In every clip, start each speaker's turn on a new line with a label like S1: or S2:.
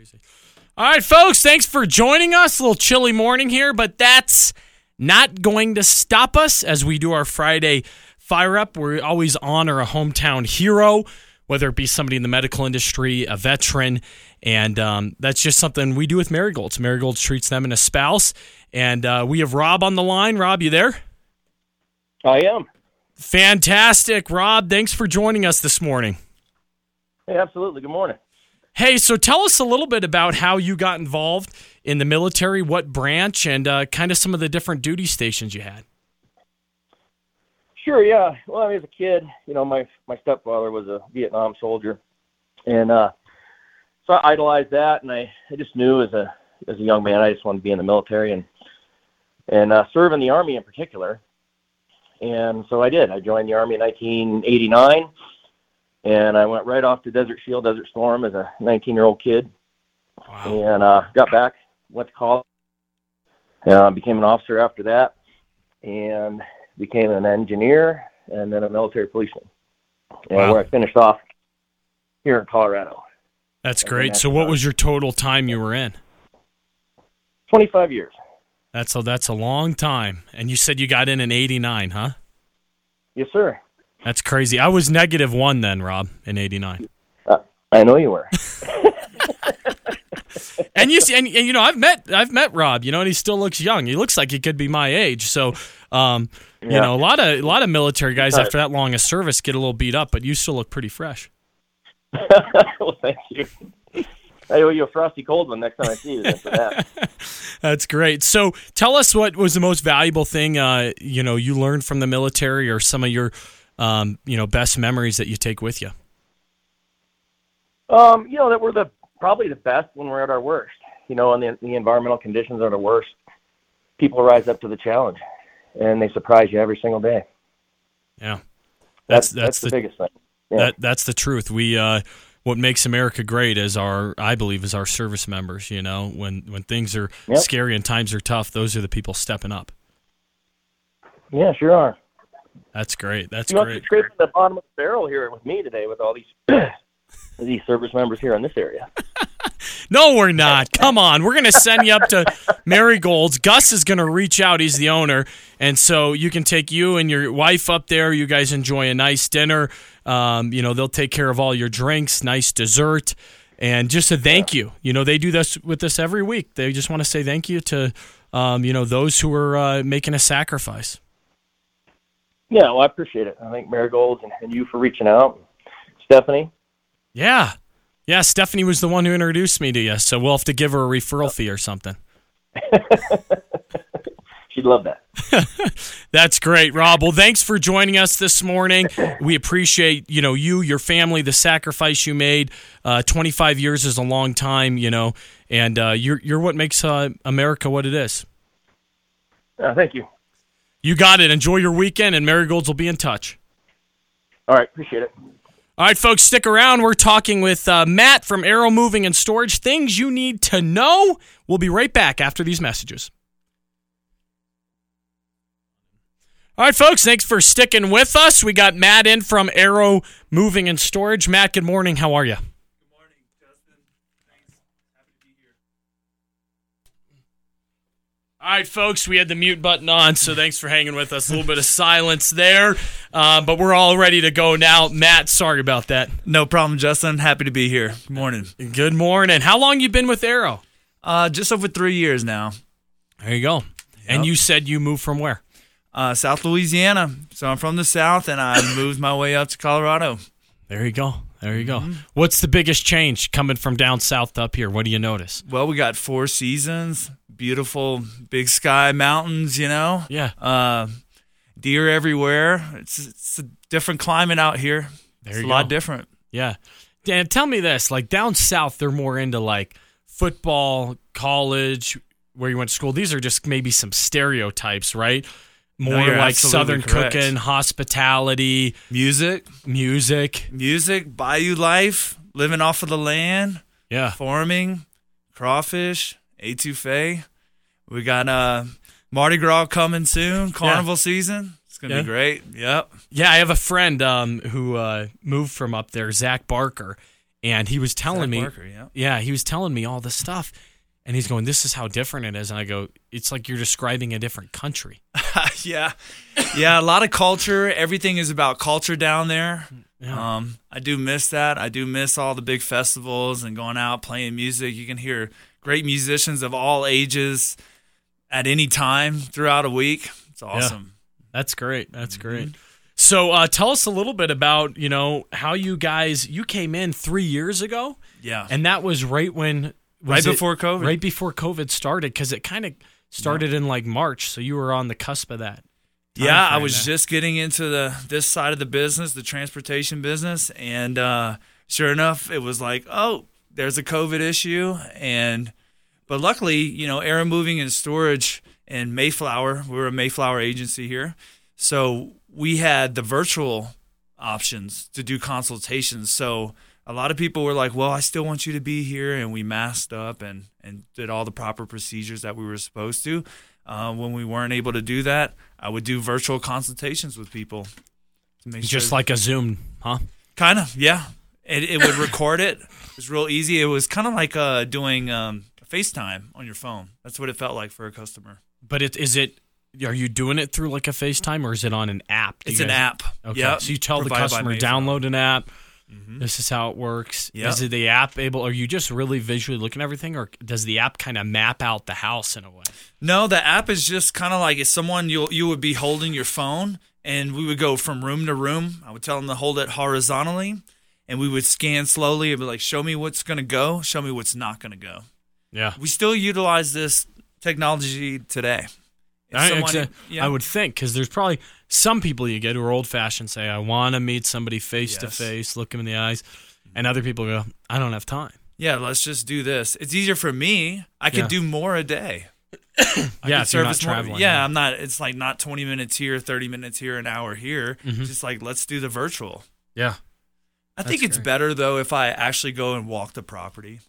S1: Crazy. All right, folks, thanks for joining us. A little chilly morning here, but that's not going to stop us as we do our Friday fire up. We always honor a hometown hero, whether it be somebody in the medical industry, a veteran, and um, that's just something we do with Marigolds. Marigolds treats them and a spouse. And uh, we have Rob on the line. Rob, you there?
S2: I am.
S1: Fantastic. Rob, thanks for joining us this morning.
S2: Hey, absolutely. Good morning.
S1: Hey, so tell us a little bit about how you got involved in the military, what branch, and uh, kind of some of the different duty stations you had.
S2: Sure, yeah. Well, I mean, as a kid, you know, my my stepfather was a Vietnam soldier, and uh, so I idolized that, and I, I just knew as a as a young man I just wanted to be in the military and and uh, serve in the army in particular. And so I did. I joined the army in 1989, and I went right off to Desert Shield, Desert Storm as a 19 year old kid,
S1: Wow.
S2: and uh, got back, went to college, uh, became an officer after that, and became an engineer, and then a military policeman. And
S1: Wow.
S2: where I finished off here in Colorado.
S1: That's great.
S2: that's
S1: So, what was your total time you were in?
S2: 25 years.
S1: That's a that's a long time. And you said you got in in '89, huh?
S2: Yes, sir.
S1: That's crazy. I was negative one then, Rob, in '89.
S2: Uh, I know you were.
S1: And you see, and, and you know, I've met I've met Rob. You know, and he still looks young. He looks like he could be my age. So, um, you know, a lot of a lot of military guys after that long a service get a little beat up, but you still look pretty fresh.
S2: well, thank you. I owe you a frosty cold one next time I see you. That.
S1: That's great. So, tell us what was the most valuable thing uh, you know you learned from the military, or some of your um, you know best memories that you take with you.
S2: Um, you know that we're the probably the best when we're at our worst. You know, and the, the environmental conditions are the worst. People rise up to the challenge, and they surprise you every single day.
S1: Yeah,
S2: That's
S1: that's that's,
S2: the,
S1: the,
S2: biggest thing. Yeah.
S1: that that's the truth. We uh, what makes America great is our I believe is our service members. You know, when when things are
S2: Yep.
S1: scary and times are tough, those are the people stepping up.
S2: yeah, sure are.
S1: That's great. That's
S2: You
S1: great.
S2: scraping the bottom of the barrel here with me today with all these these service members here in this area.
S1: No, we're not. Come on. We're going to send you up to Marigolds. Gus is going to reach out. He's the owner. And so you can take you and your wife up there. You guys enjoy a nice dinner. Um, you know, they'll take care of all your drinks, nice dessert, and just a thank you. You know, they do this with us every week. They just want to say thank you to, um, you know, those who are uh, making a sacrifice.
S2: Yeah, well, I appreciate it. I think Marigolds and, and you for reaching out. Stephanie.
S1: Yeah. Yeah. Stephanie was the one who introduced me to you. So we'll have to give her a referral fee or something.
S2: She'd love that.
S1: That's great, Rob. Well, thanks for joining us this morning. We appreciate you know you, your family, the sacrifice you made. Uh, Twenty five years is a long time, you know, and uh, you're you're what makes uh, America what it is.
S2: Uh, thank you.
S1: You got it. Enjoy your weekend, and Marigolds will be in touch.
S2: All right, appreciate it.
S1: All right, folks, stick around. We're talking with uh, Matt from Arrow Moving and Storage. Things you need to know. We'll be right back after these messages. All right, folks, thanks for sticking with us. We got Matt in from Arrow Moving and Storage. Matt, good morning. How are you? All right, folks, we had the mute button on, so thanks for hanging with us. A little bit of silence there, uh, but we're all ready to go now. Matt, sorry about that.
S3: No problem, Justin. Happy to be here. Good morning.
S1: Good morning. How long you been with Arrow?
S3: Uh, just over three years now.
S1: There you go. And you said you moved from where?
S3: Uh, South Louisiana. So I'm from the South, and I moved my way up to Colorado.
S1: There you go. There you go. What's the biggest change coming from down south up here? What do you notice?
S3: Well, we got four seasons, beautiful big sky mountains, you know,
S1: Yeah.
S3: uh, deer everywhere. It's it's a different climate out here.
S1: There
S3: it's a lot different.
S1: Yeah. Dan, tell me this. Like down south, they're more into like football, college, where you went to school. These are just maybe some stereotypes, right? More
S3: you're
S1: like southern
S3: correct.
S1: cooking, hospitality,
S3: Music,
S1: music.
S3: music, bayou life, living off of the land,
S1: Yeah.
S3: farming, crawfish, etouffee. We got uh, Mardi Gras coming soon, carnival season. It's gonna
S1: Yeah.
S3: be great. Yep.
S1: Yeah, I have a friend um, who uh, moved from up there, Zach Barker, and he was telling
S3: Zach
S1: me,
S3: Barker, yeah.
S1: yeah, he was telling me all this stuff, and he's going, "This is how different it is," and I go, "It's like you're describing a different country."
S3: yeah, yeah. A lot of culture. Everything is about culture down there.
S1: Yeah.
S3: Um, I do miss that. I do miss all the big festivals and going out playing music. You can hear great musicians of all ages at any time throughout a week. It's awesome.
S1: That's great. That's
S3: Mm-hmm.
S1: great. So, uh, tell us a little bit about you know how you guys you came in three years ago,
S3: Yeah.
S1: and that was right when
S3: Right before COVID.
S1: right before COVID started, because it kind of started in like March, so you were on the cusp of that.
S3: yeah, I was just getting into the this side of the business, the transportation business, and uh, sure enough, it was like, oh, there's a COVID issue, and but luckily, you know, Arrow Moving and Storage and Mayflower, we're a Mayflower agency here, so we had the virtual options to do consultations. So a lot of people were like, "Well, I still want you to be here," and we masked up and and did all the proper procedures that we were supposed to. Uh, when we weren't able to do that, I would do virtual consultations with people.
S1: Just like a Zoom, huh?
S3: kind of, yeah. It, it would record it. It was real easy. It was kind of like uh, doing um, FaceTime on your phone. That's what it felt like for a customer.
S1: But it is it. Are you doing it through like a FaceTime or is it on an app? Do
S3: It's
S1: you
S3: an app.
S1: Okay.
S3: Yep,
S1: So you tell the
S3: provided by
S1: customer download an app.
S3: Mhm.
S1: This is how it works.
S3: Yep.
S1: Is it the app able? Are you just really visually looking at everything, or does the app kind of map out the house in a way?
S3: No, the app is just kind of like it's someone you you would be holding your phone, and we would go from room to room. I would tell them to hold it horizontally, and we would scan slowly. and be like, "Show me what's gonna go. Show me what's not gonna go."
S1: Yeah.
S3: We still utilize this technology today.
S1: I,
S3: someone- yeah.
S1: I would think because there's probably some people you get who are old fashioned say, I want to meet somebody face to face, look them in the eyes. And other people go, I don't have time.
S3: Yeah, let's just do this. It's easier for me. I could
S1: Yeah.
S3: do more a day.
S1: yeah,
S3: I could
S1: if you're not
S3: service more-
S1: traveling.
S3: Yeah, I'm not. It's like not 20 minutes here, 30 minutes here, an hour here.
S1: Mhm.
S3: Just like let's do the virtual.
S1: Yeah.
S3: I think it's
S1: great.
S3: better though if I actually go and walk the property.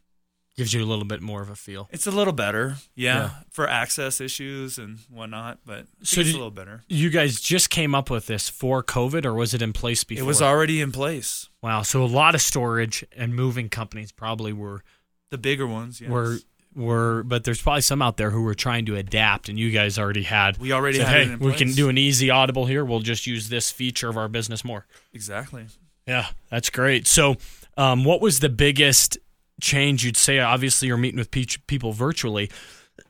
S1: Gives you a little bit more of a feel.
S3: It's a little better, yeah,
S1: Yeah.
S3: for access issues and whatnot. But
S1: So
S3: it's a little better.
S1: You guys just came up with this for COVID or was it in place before?
S3: It was already in place.
S1: Wow. So a lot of storage and moving companies probably were
S3: The bigger ones, yes.
S1: were were but there's probably some out there who were trying to adapt and you guys already had
S3: we already
S1: said,
S3: had
S1: hey, we can do an easy audible here. We'll just use this feature of our business more.
S3: exactly.
S1: Yeah, that's great. So, um, what was the biggest change you'd say? Obviously, you're meeting with pe- people virtually,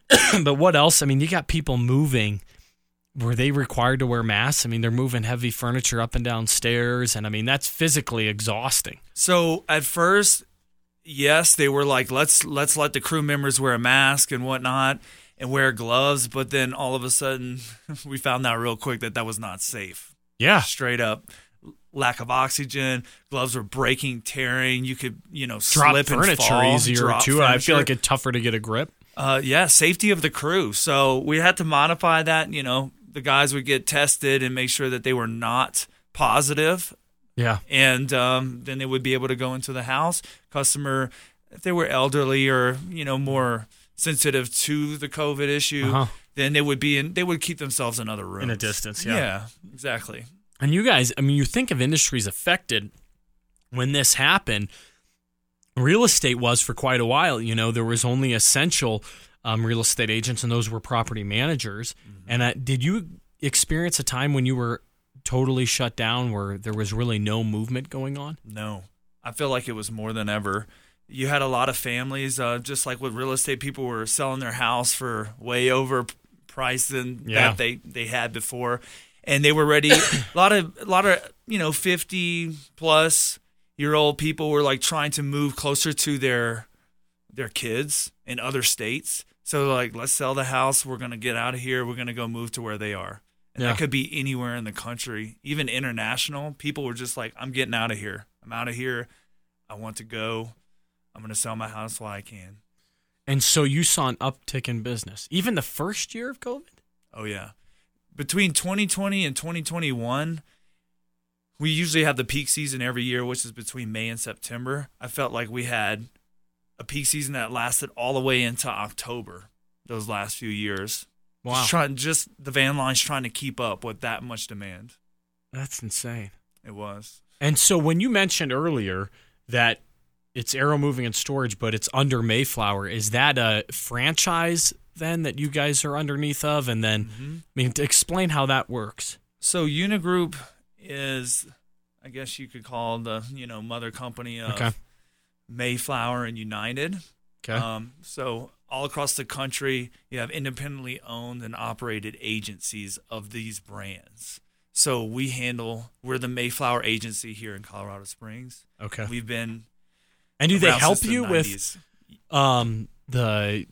S1: but what else? I mean, you got people moving. Were they required to wear masks? I mean, they're moving heavy furniture up and down stairs, and I mean that's physically exhausting.
S3: So at first, yes, they were like, let's let's let the crew members wear a mask and whatnot and wear gloves. But then all of a sudden, we found out real quick that that was not safe.
S1: Yeah,
S3: Straight up, lack of oxygen. Gloves were breaking, tearing. You could, you know,
S1: drop
S3: slip and
S1: furniture
S3: fall,
S1: easier too. I feel like it's tougher to get a grip.
S3: Uh, yeah, safety of the crew. So we had to modify that. You know, the guys would get tested and make sure that they were not positive,
S1: Yeah,
S3: and um, then they would be able to go into the house. Customer, if they were elderly or you know more sensitive to the COVID issue,
S1: Uh-huh.
S3: then they would be in. They would keep themselves in other rooms
S1: in a distance. Yeah.
S3: Yeah, exactly.
S1: And you guys, I mean, you think of industries affected when this happened. Real estate was for quite a while. You know, there was only essential um, real estate agents, and those were property managers. And uh, did you experience a time when you were totally shut down, where there was really no movement going on?
S3: No, I feel like it was more than ever. You had a lot of families, uh, just like with real estate, people were selling their house for way over price than
S1: Yeah.
S3: that they, they had before, and they were ready. a lot of a lot of you know fifty plus year old people were like trying to move closer to their their kids in other states. So like, let's sell the house. We're gonna get out of here. We're gonna go move to where they are. And
S1: Yeah.
S3: that could be anywhere in the country, even international. People were just like, I'm getting out of here. I'm out of here. I want to go. I'm going to sell my house while I can.
S1: And so you saw an uptick in business, even the first year of COVID.
S3: Oh, yeah. Between 2020 and 2021, we usually have the peak season every year, which is between May and September. I felt like we had a peak season that lasted all the way into October those last few years.
S1: Wow,
S3: Just, trying, just the van lines trying to keep up with that much demand.
S1: that's insane.
S3: It was.
S1: And so when you mentioned earlier that it's Arrow Moving and Storage, but it's under Mayflower. Is that a franchise then that you guys are underneath of? And then,
S3: Mm-hmm.
S1: I mean, to explain how that works.
S3: So Unigroup is, I guess you could call the you know mother company of
S1: Okay.
S3: Mayflower and United.
S1: Okay.
S3: Um, so all across the country, you have independently owned and operated agencies of these brands. So we handle. We're the Mayflower agency here in Colorado Springs.
S1: okay.
S3: We've been.
S1: And do they help
S3: the
S1: you with um the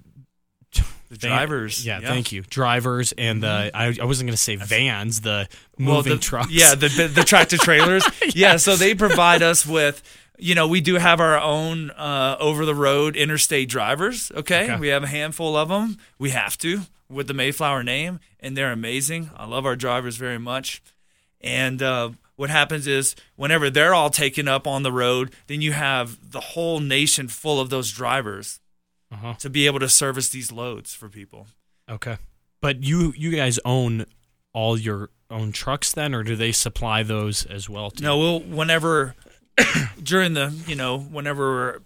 S3: the
S1: van-
S3: drivers?
S1: Yeah, thank you. Drivers and the I, I wasn't going to say vans, the moving
S3: well, the,
S1: trucks.
S3: Yeah, the the, the tractor trailers. yeah. so they provide us with. You know, we do have our own uh, over the road interstate drivers. Okay?
S1: Okay.
S3: we have a handful of them. We have to with the Mayflower name, and they're amazing. I love our drivers very much. And uh, what happens is, whenever they're all taken up on the road, then you have the whole nation full of those drivers
S1: Uh-huh.
S3: to be able to service these loads for people.
S1: Okay. But you you guys own all your own trucks then or do they supply those as well to
S3: No, we'll whenever during the you know whenever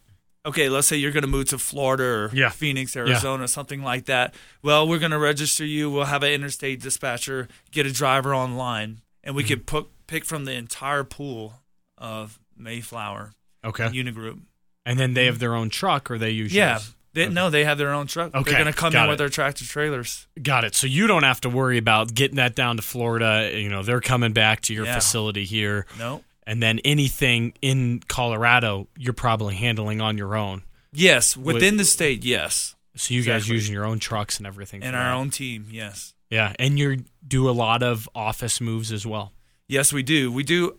S3: okay, let's say you're going to move to Florida or
S1: Yeah.
S3: Phoenix, Arizona, something like that. Well, we're going to register you. We'll have an interstate dispatcher get a driver online, and we could put pick from the entire pool of Mayflower
S1: Okay.
S3: Unigroup.
S1: And then they have their own truck or they use
S3: Yeah.
S1: yours?
S3: They, No, they have their own truck.
S1: Okay,
S3: They're going to come
S1: got
S3: in
S1: it.
S3: with their tractor trailers.
S1: Got it. So you don't have to worry about getting that down to Florida. You know, they're coming back to your
S3: Yeah.
S1: facility here.
S3: No.
S1: And then anything in Colorado, you're probably handling on your own.
S3: Yes, within the state, yes.
S1: So you guys using your own trucks and everything.
S3: And our
S1: that.
S3: own team, yes.
S1: Yeah. And you do a lot of office moves as well.
S3: Yes, we do. We do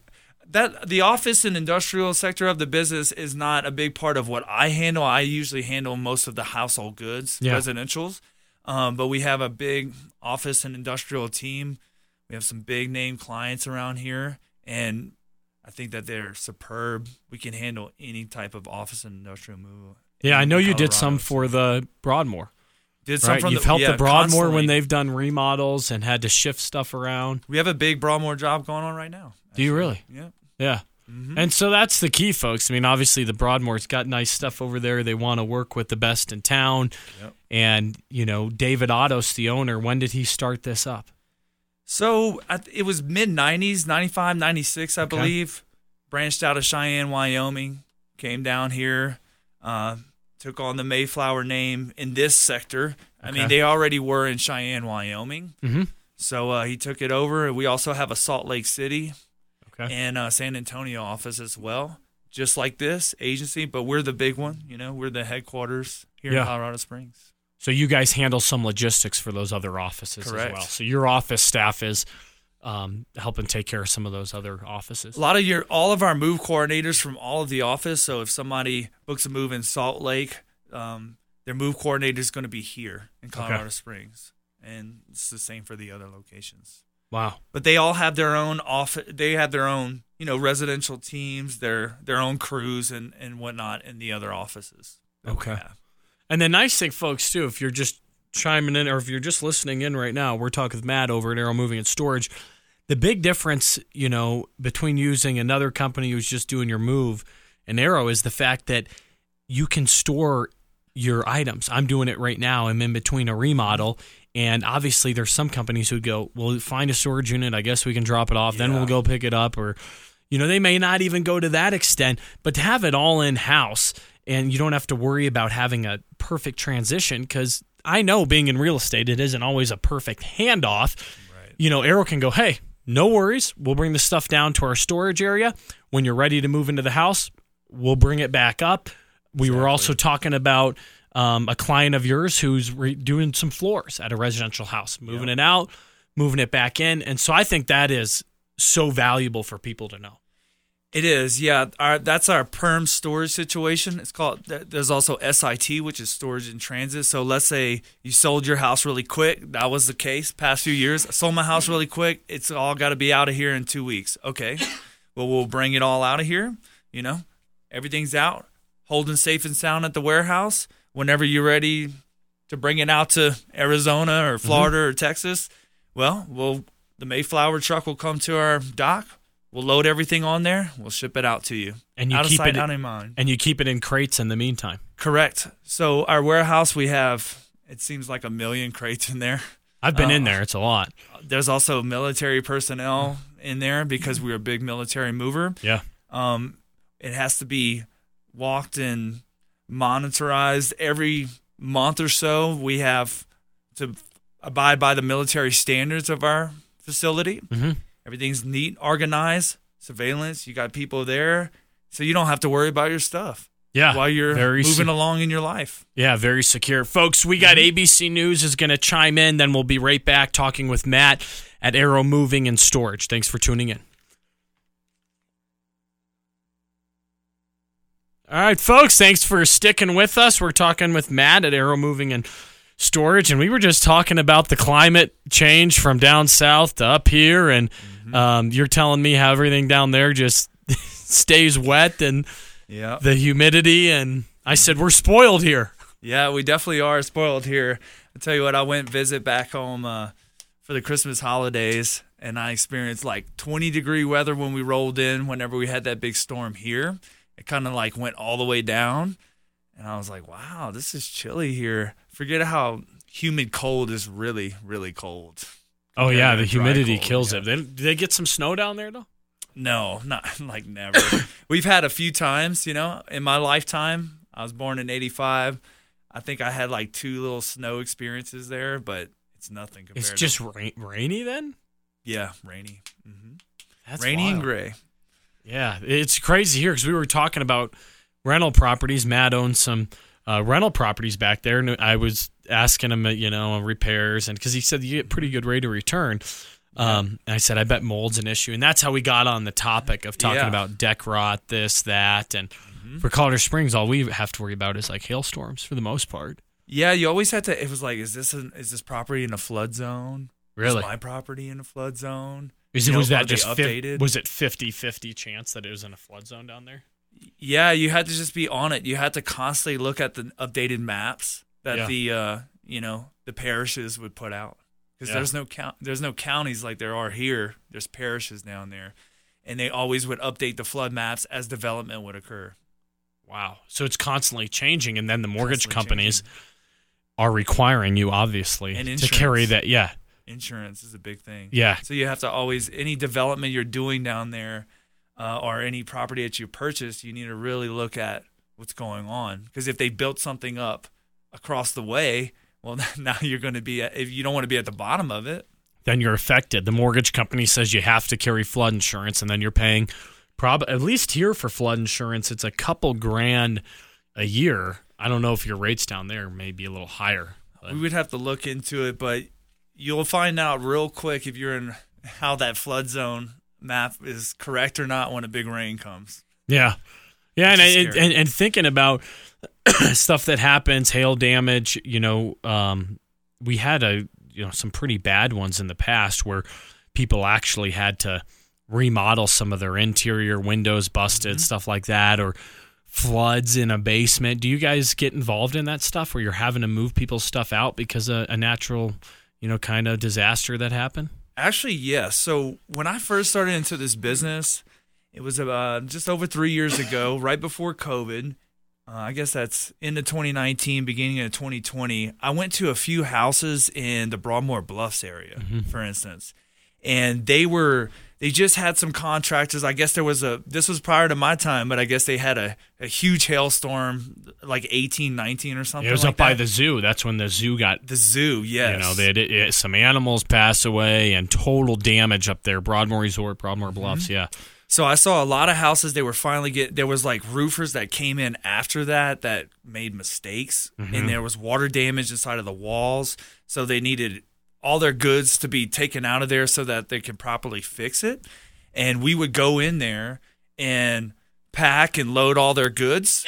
S3: that the office and industrial sector of the business is not a big part of what I handle. I usually handle most of the household goods,
S1: Yeah.
S3: residentials. Um, but we have a big office and industrial team. We have some big name clients around here, and I think that they're superb. We can handle any type of office and industrial move.
S1: Yeah, I know you did some for the Broadmoor.
S3: Did some
S1: Right,
S3: from
S1: you've
S3: the,
S1: helped
S3: yeah,
S1: the Broadmoor when they've done remodels and had to shift stuff around.
S3: We have a big Broadmoor job going on right now.
S1: Do you really?
S3: Yeah.
S1: Yeah.
S3: Mhm.
S1: And so that's the key, folks. I mean, obviously the Broadmoor's got nice stuff over there. They want to work with the best in town.
S3: Yep.
S1: And you know, David Ottos, the owner, when did he start this up?
S3: So it was mid 90s, 95, 96, I
S1: Okay.
S3: believe. Branched out of Cheyenne, Wyoming, came down here, uh, took on the Mayflower name in this sector. I mean, they already were in Cheyenne, Wyoming.
S1: Mm-hmm.
S3: So uh, he took it over. We also have a Salt Lake City
S1: Okay.
S3: and uh, San Antonio office as well, just like this agency, but we're the big one. You know, we're the headquarters here
S1: Yeah.
S3: in Colorado Springs.
S1: So you guys handle some logistics for those other offices
S3: Correct.
S1: as well. So your office staff is um, helping take care of some of those other offices.
S3: A lot of your all of our move coordinators from all of the office. So if somebody books a move in Salt Lake, um, their move coordinator is going to be here in Colorado Springs, and it's the same for the other locations.
S1: Wow.
S3: But they all have their own office. They have their own, you know, residential teams, their their own crews and and whatnot in the other offices.
S1: Okay. And the nice thing, folks, too, if you're just chiming in or if you're just listening in right now, we're talking with Matt over at Arrow Moving and Storage. The big difference, you know, between using another company who's just doing your move and Arrow is the fact that you can store your items. I'm doing it right now. I'm in between a remodel. And obviously, there's some companies who go, well, find a storage unit. I guess we can drop it off. Then we'll go pick it up. Or, you know, they may not even go to that extent. But to have it all in house and you don't have to worry about having a perfect transition because I know being in real estate, it isn't always a perfect handoff.
S3: Right.
S1: You know, Arrow can go, hey, no worries. We'll bring the stuff down to our storage area. When you're ready to move into the house, we'll bring it back up. We were also talking about um, a client of yours who's re- doing some floors at a residential house, moving it out, moving it back in. And so I think that is so valuable for people to know.
S3: It is, yeah. Our, that's our perm storage situation. It's called. There's also SIT, which is storage in transit. So let's say you sold your house really quick. That was the case past few years. I sold my house really quick. It's all got to be out of here in two weeks. Okay, well we'll bring it all out of here. You know, everything's out, holding safe and sound at the warehouse. Whenever you're ready to bring it out to Arizona or mm-hmm. Florida or Texas, well, we'll the Mayflower truck will come to our dock. We'll load everything on there. We'll ship it out to you.
S1: And you
S3: out
S1: keep
S3: sight,
S1: it-
S3: out of mind.
S1: And you keep it in crates in the meantime.
S3: Correct. So our warehouse, we have it seems like a million crates in there.
S1: I've been in
S3: Oh.
S1: there. It's a lot.
S3: There's also military personnel in there because we're a big military mover.
S1: Yeah.
S3: Um, it has to be walked and monitorized every month or so. We have to abide by the military standards of our facility.
S1: Mhm.
S3: Everything's neat, organized, surveillance. You got people there, so you don't have to worry about your stuff
S1: Yeah.
S3: while you're
S1: very
S3: moving
S1: se-
S3: along in your life.
S1: Yeah, very secure. Folks, we got mm-hmm. ABC News is going to chime in. Then we'll be right back talking with Matt at Arrow Moving and Storage. Thanks for tuning in. All right, folks, thanks for sticking with us. We're talking with Matt at Arrow Moving and Storage, and we were just talking about the climate change from down south to up here. And um, you're telling me how everything down there just stays wet and
S3: Yeah.
S1: the humidity. And I said, We're spoiled here.
S3: Yeah, we definitely are spoiled here. I tell you what, I went visit back home uh, for the Christmas holidays, and I experienced like 20 degree weather when we rolled in. Whenever we had that big storm here, it kind of like went all the way down, and I was like, "Wow, this is chilly here." Forget how humid cold is really, really cold.
S1: Oh yeah, the humidity
S3: cold,
S1: kills
S3: yeah.
S1: it. They, do they get some snow down there though?
S3: No, not like never. We've had a few times, you know, in my lifetime. I was born in '85. I think I had like two little snow experiences there, but it's nothing compared.
S1: To It's
S3: to-
S1: just rain, rainy then.
S3: yeah, rainy, hmm
S1: That's
S3: rainy and gray.
S1: Yeah, it's crazy here because we were talking about rental properties. Matt owns some uh, rental properties back there, and I was asking him, you know, repairs, and because he said you get pretty good rate of return. Um, and I said, I bet mold's an issue, and that's how we got on the topic of talking
S3: Yeah.
S1: about deck rot, this, that, and for Colorado Springs, all we have to worry about is like hailstorms for the most part.
S3: Yeah, you always had to. It was like, is this an, is this property in a flood zone?
S1: Really?
S3: is my property in a flood zone?
S1: Is it,
S3: know,
S1: was
S3: are
S1: that just
S3: updated?
S1: was it 50-50 chance that it was in a flood zone down there?
S3: Yeah, you had to just be on it. You had to constantly look at the updated maps that
S1: Yeah.
S3: the uh, you know the parishes would put out because
S1: Yeah.
S3: there's no count there's no counties like there are here. There's parishes down there, and they always would update the flood maps as development would occur.
S1: Wow. So it's constantly changing, and then the mortgage
S3: Constantly
S1: companies
S3: changing.
S1: are requiring you, obviously, to carry that. Yeah.
S3: Insurance is a big thing.
S1: Yeah.
S3: So you have to always any development you're doing down there, uh, or any property that you purchase, you need to really look at what's going on. Because if they built something up across the way, well, now you're going to be at, if you don't want to be at the bottom of it.
S1: Then you're affected. The mortgage company says you have to carry flood insurance, and then you're paying, prob at least here for flood insurance, it's a couple grand a year. I don't know if your rates down there may be a little higher. but-
S3: We would have to look into it, but you'll find out real quick if you're in how that flood zone map is correct or not when a big rain comes.
S1: Yeah, yeah, and, and and and thinking about stuff that happens, hail damage. You know, um, we had a you know some pretty bad ones in the past where people actually had to remodel some of their interior windows, busted
S3: Mm-hmm.
S1: stuff like that, or floods in a basement. Do you guys get involved in that stuff where you're having to move people's stuff out because of a natural, you know, kind of disaster that happened?
S3: Actually, yes. So when I first started into this business, it was uh, just over three years ago, right before COVID. Uh, I guess that's into 2019, beginning of 2020. I went to a few houses in the Broadmoor Bluffs area, for instance, and they were they just had some contractors. I guess there was a this was prior to my time, but I guess they had a, a huge hailstorm, like 18, 19 or something.
S1: It was
S3: like
S1: up by the zoo. That's when the zoo got
S3: the zoo. Yes,
S1: You know, they had it, some animals pass away and total damage up there. Broadmoor Resort, Broadmoor Bluffs. Yeah.
S3: So I saw a lot of houses. They were finally get. There was like roofers that came in after that that made mistakes, and mm-hmm. there was water damage inside of the walls. So they needed all their goods to be taken out of there so that they could properly fix it. And we would go in there and pack and load all their goods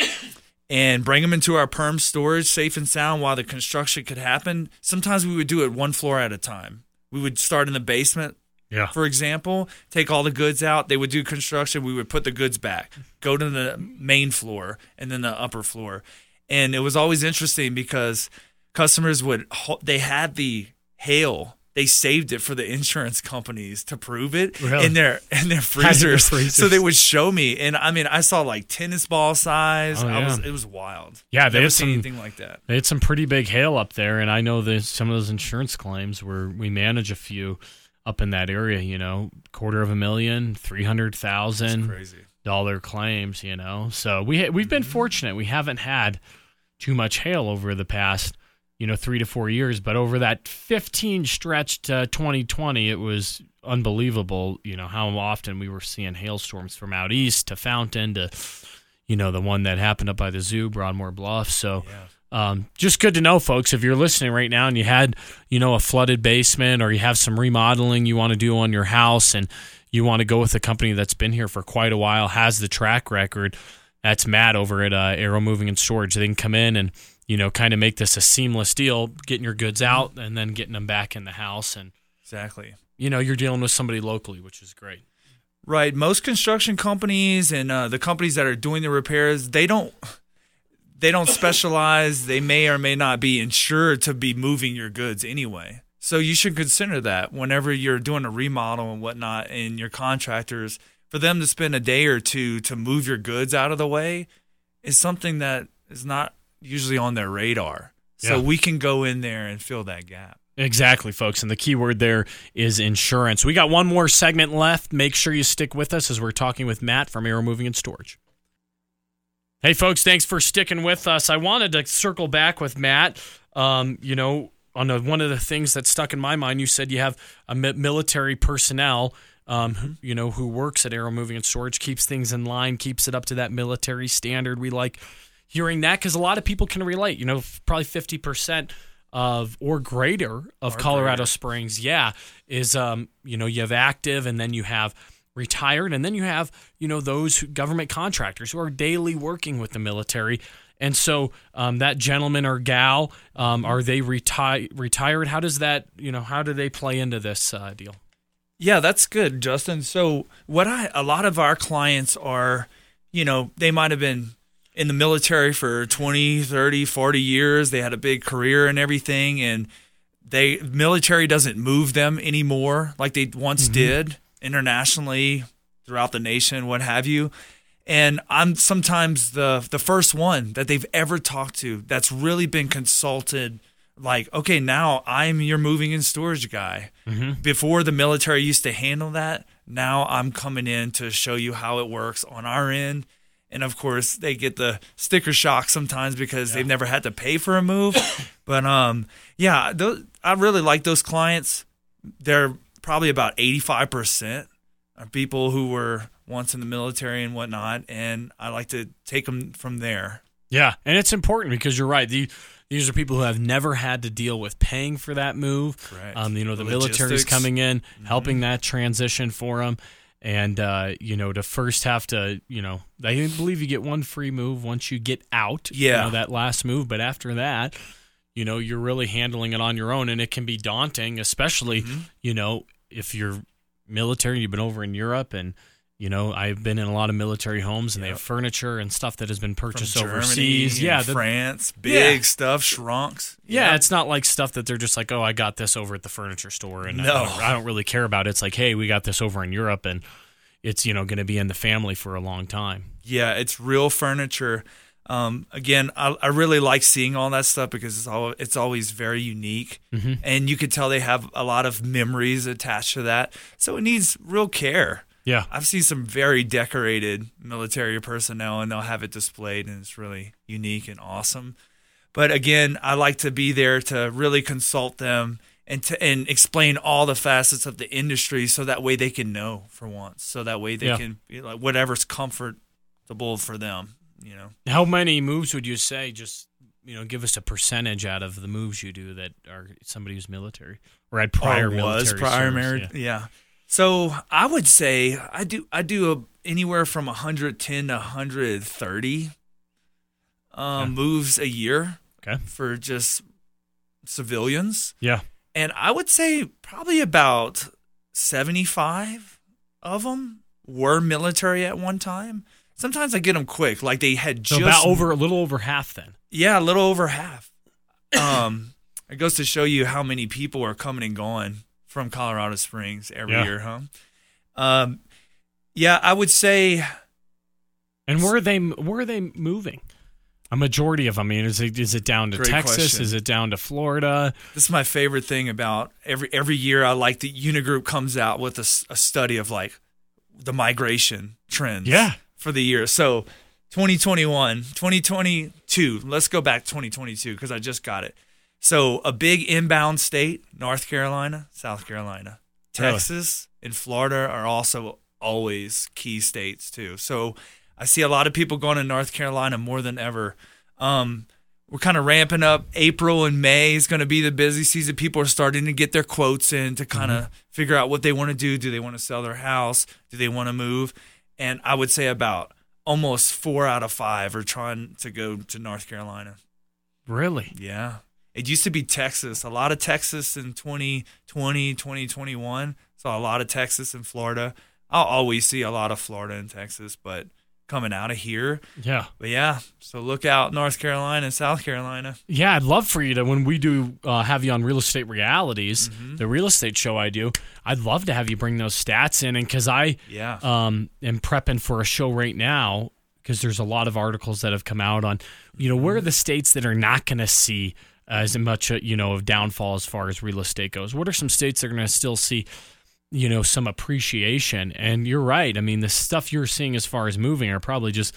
S3: and bring them into our perm storage safe and sound while the construction could happen. Sometimes we would do it one floor at a time. We would start in the basement
S1: Yeah.
S3: for example, take all the goods out. They would do construction. We would put the goods back, go to the main floor and then the upper floor. And it was always interesting because customers would, they had the hail they saved it for the insurance companies to prove it
S1: Really?
S3: in their in their
S1: their
S3: freezers.
S1: freezers.
S3: So they would show me, and I mean, I saw like tennis ball size.
S1: Oh,
S3: I was it was wild.
S1: Yeah, they
S3: never
S1: had
S3: seen
S1: some-
S3: anything like that.
S1: They had some pretty big hail up there, and I know that some of those insurance claims where we manage a few up in that area. You know, quarter of a million, three hundred thousand dollar claims. You know, so we ha- we've been mm-hmm. fortunate. We haven't had too much hail over the past you know three to four years, but over that fifteen stretch to twenty twenty, it was unbelievable. You know how often we were seeing hailstorms from out east to Fountain to you know the one that happened up by the zoo, Broadmoor Bluff. So.
S3: Yeah.
S1: Um, just good to know, folks. If you're listening right now and you had, you know, a flooded basement or you have some remodeling you want to do on your house and you want to go with a company that's been here for quite a while, has the track record, that's Matt over at uh, Arrow Moving and Storage. They can come in and, you know, kind of make this a seamless deal, getting your goods out and then getting them back in the house. And,
S3: Exactly.
S1: you know, you're dealing with somebody locally, which is great.
S3: Right. Most construction companies and uh, the companies that are doing the repairs, they don't they don't specialize. They may or may not be insured to be moving your goods anyway. So you should consider that whenever you're doing a remodel and whatnot, and your contractors for them to spend a day or two to move your goods out of the way is something that is not usually on their radar. So
S1: Yeah.
S3: we can go in there and fill that gap.
S1: Exactly, folks. And the key word there is insurance. We got one more segment left. Make sure you stick with us as we're talking with Matt from Arrow Moving and Storage. Hey, folks, thanks for sticking with us. I wanted to circle back with Matt. Um, you know, on a, one of the things that stuck in my mind, you said you have a military personnel. Um, who, you know, who works at Arrow Moving and Storage, keeps things in line, keeps it up to that military standard. We like hearing that because a lot of people can relate. You know, probably fifty percent of or greater of
S3: Or
S1: Colorado
S3: greater.
S1: Springs, yeah, is um, you know, you have active and then you have retired and then you have, you know, those government contractors who are daily working with the military. And so um, that gentleman or gal, um, are they reti- retired? How does that, you know, how do they play into this uh, deal?
S3: Yeah, that's good, Justin. So, what I a lot of our clients are, you know, they might have been in the military for 20, 30, 40 years. They had a big career and everything and they military doesn't move them anymore like they once did internationally throughout the nation, what have you. And I'm sometimes the the first one that they've ever talked to that's really been consulted like, okay, now I'm your moving and storage guy. Before the military used to handle that, now I'm coming in to show you how it works on our end. And of course, they get the sticker shock sometimes because they've never had to pay for a move. but um, yeah, those, I really like those clients. They're probably about 85% are people who were once in the military and whatnot. And I like to take them from there.
S1: Yeah, and it's important because you're right. The, these are people who have never had to deal with paying for that move.
S3: Correct.
S1: Um, you know, the
S3: The logistics. Mm-hmm.
S1: coming in, helping that transition for them. And, uh, you know, to first have to, you know, I believe you get one free move once you get out. you
S3: Yeah.
S1: know, that last move. But after that, you know, you're really handling it on your own. And it can be daunting, especially,
S3: Mm-hmm.
S1: you know, if you're military, you've been over in Europe and, you know, I've been in a lot of military homes and they have furniture and stuff that has been purchased
S3: Germany
S1: overseas. Yeah, the-
S3: France, big
S1: Yeah.
S3: stuff, shrunks.
S1: yeah, it's not like stuff that they're just like, oh, I got this over at the furniture store, and I,
S3: No.
S1: don't, I don't really care about it. It's like, hey, we got this over in Europe, and it's you know going to be in the family for a long time.
S3: Yeah, it's real furniture. Um, again, I, I really like seeing all that stuff because it's all it's always very unique,
S1: Mm-hmm.
S3: and you could tell they have a lot of memories attached to that. So it needs real care.
S1: Yeah,
S3: I've seen some very decorated military personnel, and they'll have it displayed, and it's really unique and awesome. But again, I like to be there to really consult them and to and explain all the facets of the industry, so that way they can know for once. So that way they
S1: Yeah.
S3: can you know, like whatever's comfortable for them. You know,
S1: how many moves would you say? Just you know, give us a percentage out of the moves you do that are somebody who's military or had prior
S3: Or was
S1: military
S3: prior married.
S1: yeah.
S3: Yeah. So I would say I do I do a, anywhere from 110 to 130 um, moves a year
S1: Okay.
S3: for just civilians,
S1: Yeah,
S3: and I would say probably about 75 of them were military at one time. Sometimes I get them quick, like they had
S1: so
S3: just
S1: about over a little over half then.
S3: yeah, a little over half. Um, it goes to show you how many people are coming and going from Colorado Springs every
S1: Yeah.
S3: year, huh? Um, yeah, I would say
S1: And where are they where are they moving? A majority of them. I mean, is it is it down to Texas?
S3: question.
S1: Is it down to Florida?
S3: this is my favorite thing about every every year. I like the Unigroup comes out with a study of like the migration trends.
S1: Yeah.
S3: For the year. So 2021, 2022. Let's go back 2022 because I just got it. So a big inbound state, North Carolina, South Carolina,
S1: Really?
S3: Texas, and Florida are also always key states too. So I see a lot of people going to North Carolina more than ever. Um, we're kind of ramping up. April and May is going to be the busy season. People are starting to get their quotes in to kind of figure out what they want to do. Do they want to sell their house? Do they want to move? And I would say about almost four out of five are trying to go to North Carolina.
S1: Really?
S3: Yeah. It used to be Texas. A lot of Texas in 2020, 2021. Saw a lot of Texas and Florida. I'll always see a lot of Florida and Texas, but coming out of here.
S1: Yeah.
S3: But yeah, so look out North Carolina and South Carolina.
S1: Yeah, I'd love for you to when we do uh, have you on Real Estate Realities,
S3: Mm-hmm.
S1: the real estate show I do. I'd love to have you bring those stats in, and because I
S3: Yeah.
S1: um, am prepping for a show right now, because there's a lot of articles that have come out on, you know, where are the states that are not going to see as much, uh, you know, of downfall as far as real estate goes? What are some states that are going to still see? You know some appreciation and you're right i mean the stuff you're seeing as far as moving are probably just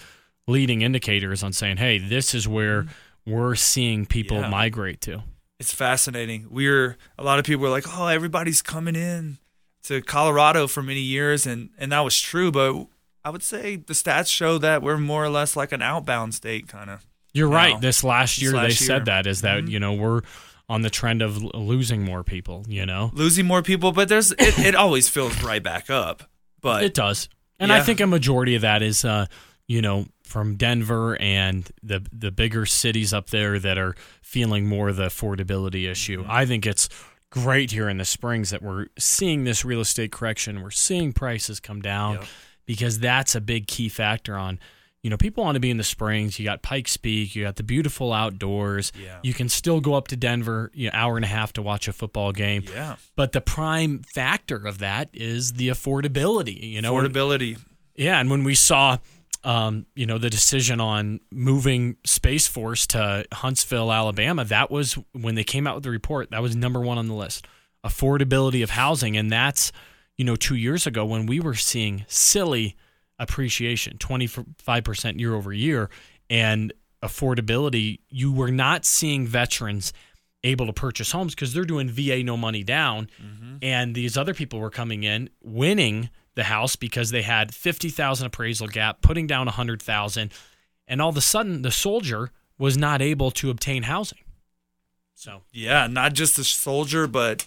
S1: leading indicators on saying hey this is where we're seeing people
S3: Mm-hmm. Yeah.
S1: migrate to
S3: it's fascinating. We're a lot of people are like, "Oh, everybody's coming in to Colorado for many years," and and that was true. But I would say the stats show that we're more or less like an outbound state, kind of.
S1: you're
S3: Wow.
S1: right this last
S3: This
S1: year they
S3: year.
S1: said that is that
S3: Mhm.
S1: you know we're on the trend of losing more people you know
S3: Losing more people, but there's it, it always fills right back up. But
S1: it does and i think a majority of that is uh you know from denver and the the bigger cities up there that are feeling more the affordability issue
S3: Mm-hmm.
S1: i think it's great here in the springs that we're seeing this real estate correction we're seeing prices come down
S3: Yep.
S1: because that's a big key factor on you know people want to be in the springs you got pikes peak you got the beautiful outdoors
S3: Yeah.
S1: you can still go up to denver you know, hour and a half to watch a football game
S3: yeah,
S1: but the prime factor of that is the affordability you know
S3: affordability.
S1: yeah, and when we saw, um, you know, the decision on moving Space Force to Huntsville, Alabama, that was when they came out with the report. That was number one on the list. Affordability of housing, and that's, you know, two years ago when we were seeing silly appreciation, twenty five percent year over year, and affordability. You were not seeing veterans able to purchase homes because they're doing VA no money down, mm-hmm. and these other people were coming in winning the house because they had 50,000 appraisal gap, putting down 100,000, and all of a sudden the soldier was not able to obtain housing. So,
S3: Yeah, not just the soldier, but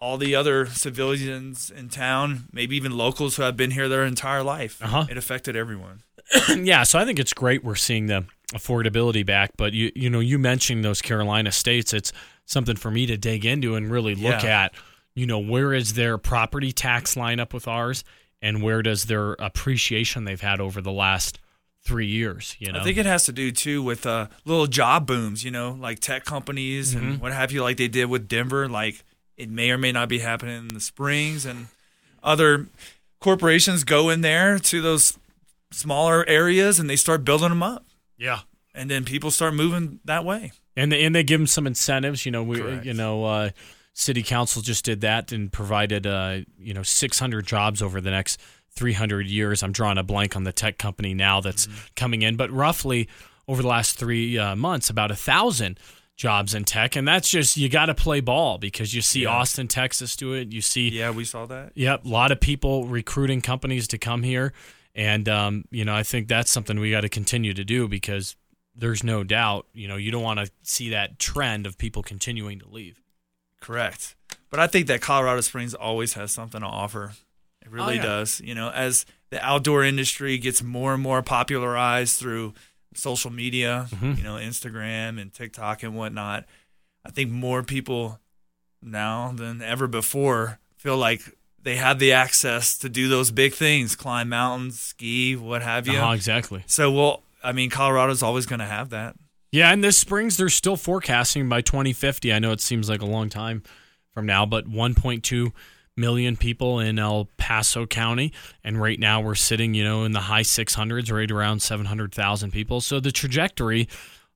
S3: all the other civilians in town, maybe even locals who have been here their entire life.
S1: Uh-huh.
S3: It affected everyone.
S1: yeah, so I think it's great we're seeing the affordability back, but you you know, you mentioned those Carolina states, it's something for me to dig into and really look
S3: Yeah.
S1: at, you know, where is their property tax line up with ours and where does their appreciation they've had over the last 3 years, you know.
S3: I think it has to do too with uh, little job booms, you know, like tech companies
S1: Mm-hmm.
S3: and what have you, like they did with Denver. Like it may or may not be happening in the Springs, and other corporations go in there to those smaller areas and they start building them up,
S1: yeah.
S3: and then people start moving that way.
S1: and they, and they give them some incentives. You know, we
S3: Correct.
S1: you know, uh, city council just did that and provided uh, you know 600 jobs over the next 300 years. I'm drawing a blank on the tech company now that's
S3: Mm-hmm.
S1: coming in, but roughly over the last three uh, months, about a thousand jobs in tech, and that's just you got to play ball because you see
S3: Yeah.
S1: Austin, Texas do it. You see
S3: Yeah, we saw that.
S1: Yep, a lot of people recruiting companies to come here, and um, you know I think that's something we got to continue to do because there's no doubt you know you don't want to see that trend of people continuing to leave.
S3: Correct. But I think that Colorado Springs always has something to offer. It really
S1: yeah.
S3: does. You know, as the outdoor industry gets more and more popularized through social media, you know, Instagram and TikTok and whatnot, I think more people now than ever before feel like they have the access to do those big things, climb mountains, ski, what have you.
S1: Uh-huh, exactly.
S3: So, well, I mean, Colorado's always going to have that.
S1: Yeah, and this springs they're still forecasting by 2050. I know it seems like a long time from now, but 1.2 million people in El Paso County, and right now we're sitting, you know, in the high 600s, right around 700,000 people. So the trajectory,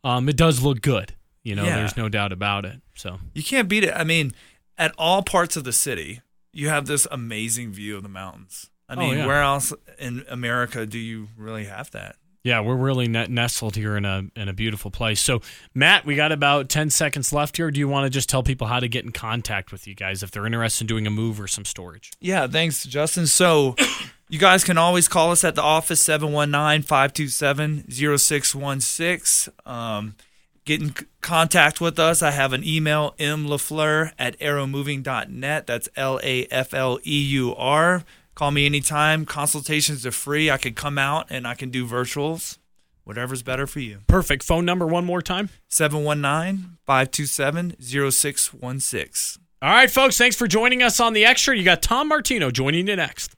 S1: um, it does look good. You know,
S3: Yeah.
S1: there's no doubt about it. So
S3: You can't beat it. I mean, at all parts of the city, you have this amazing view of the mountains. I
S1: Oh,
S3: mean,
S1: yeah.
S3: where else in America do you really have that?
S1: Yeah, we're really nestled here in a in a beautiful place. So Matt, we got about 10 seconds left here. Do you want to just tell people how to get in contact with you guys if they're interested in doing a move or some storage?
S3: Yeah, thanks, Justin. So you guys can always call us at the office 719-527-0616. Um, get in contact with us. I have an email, m mlafleur at arrowmoving.net. That's L-A-F-L-E-U-R. Call me anytime. Consultations are free. I can come out and I can do virtuals. Whatever's better for you.
S1: Perfect. Phone number one more time.
S3: 719-527-0616.
S1: All right, folks, thanks for joining us on the extra. You got Tom Martino joining you next.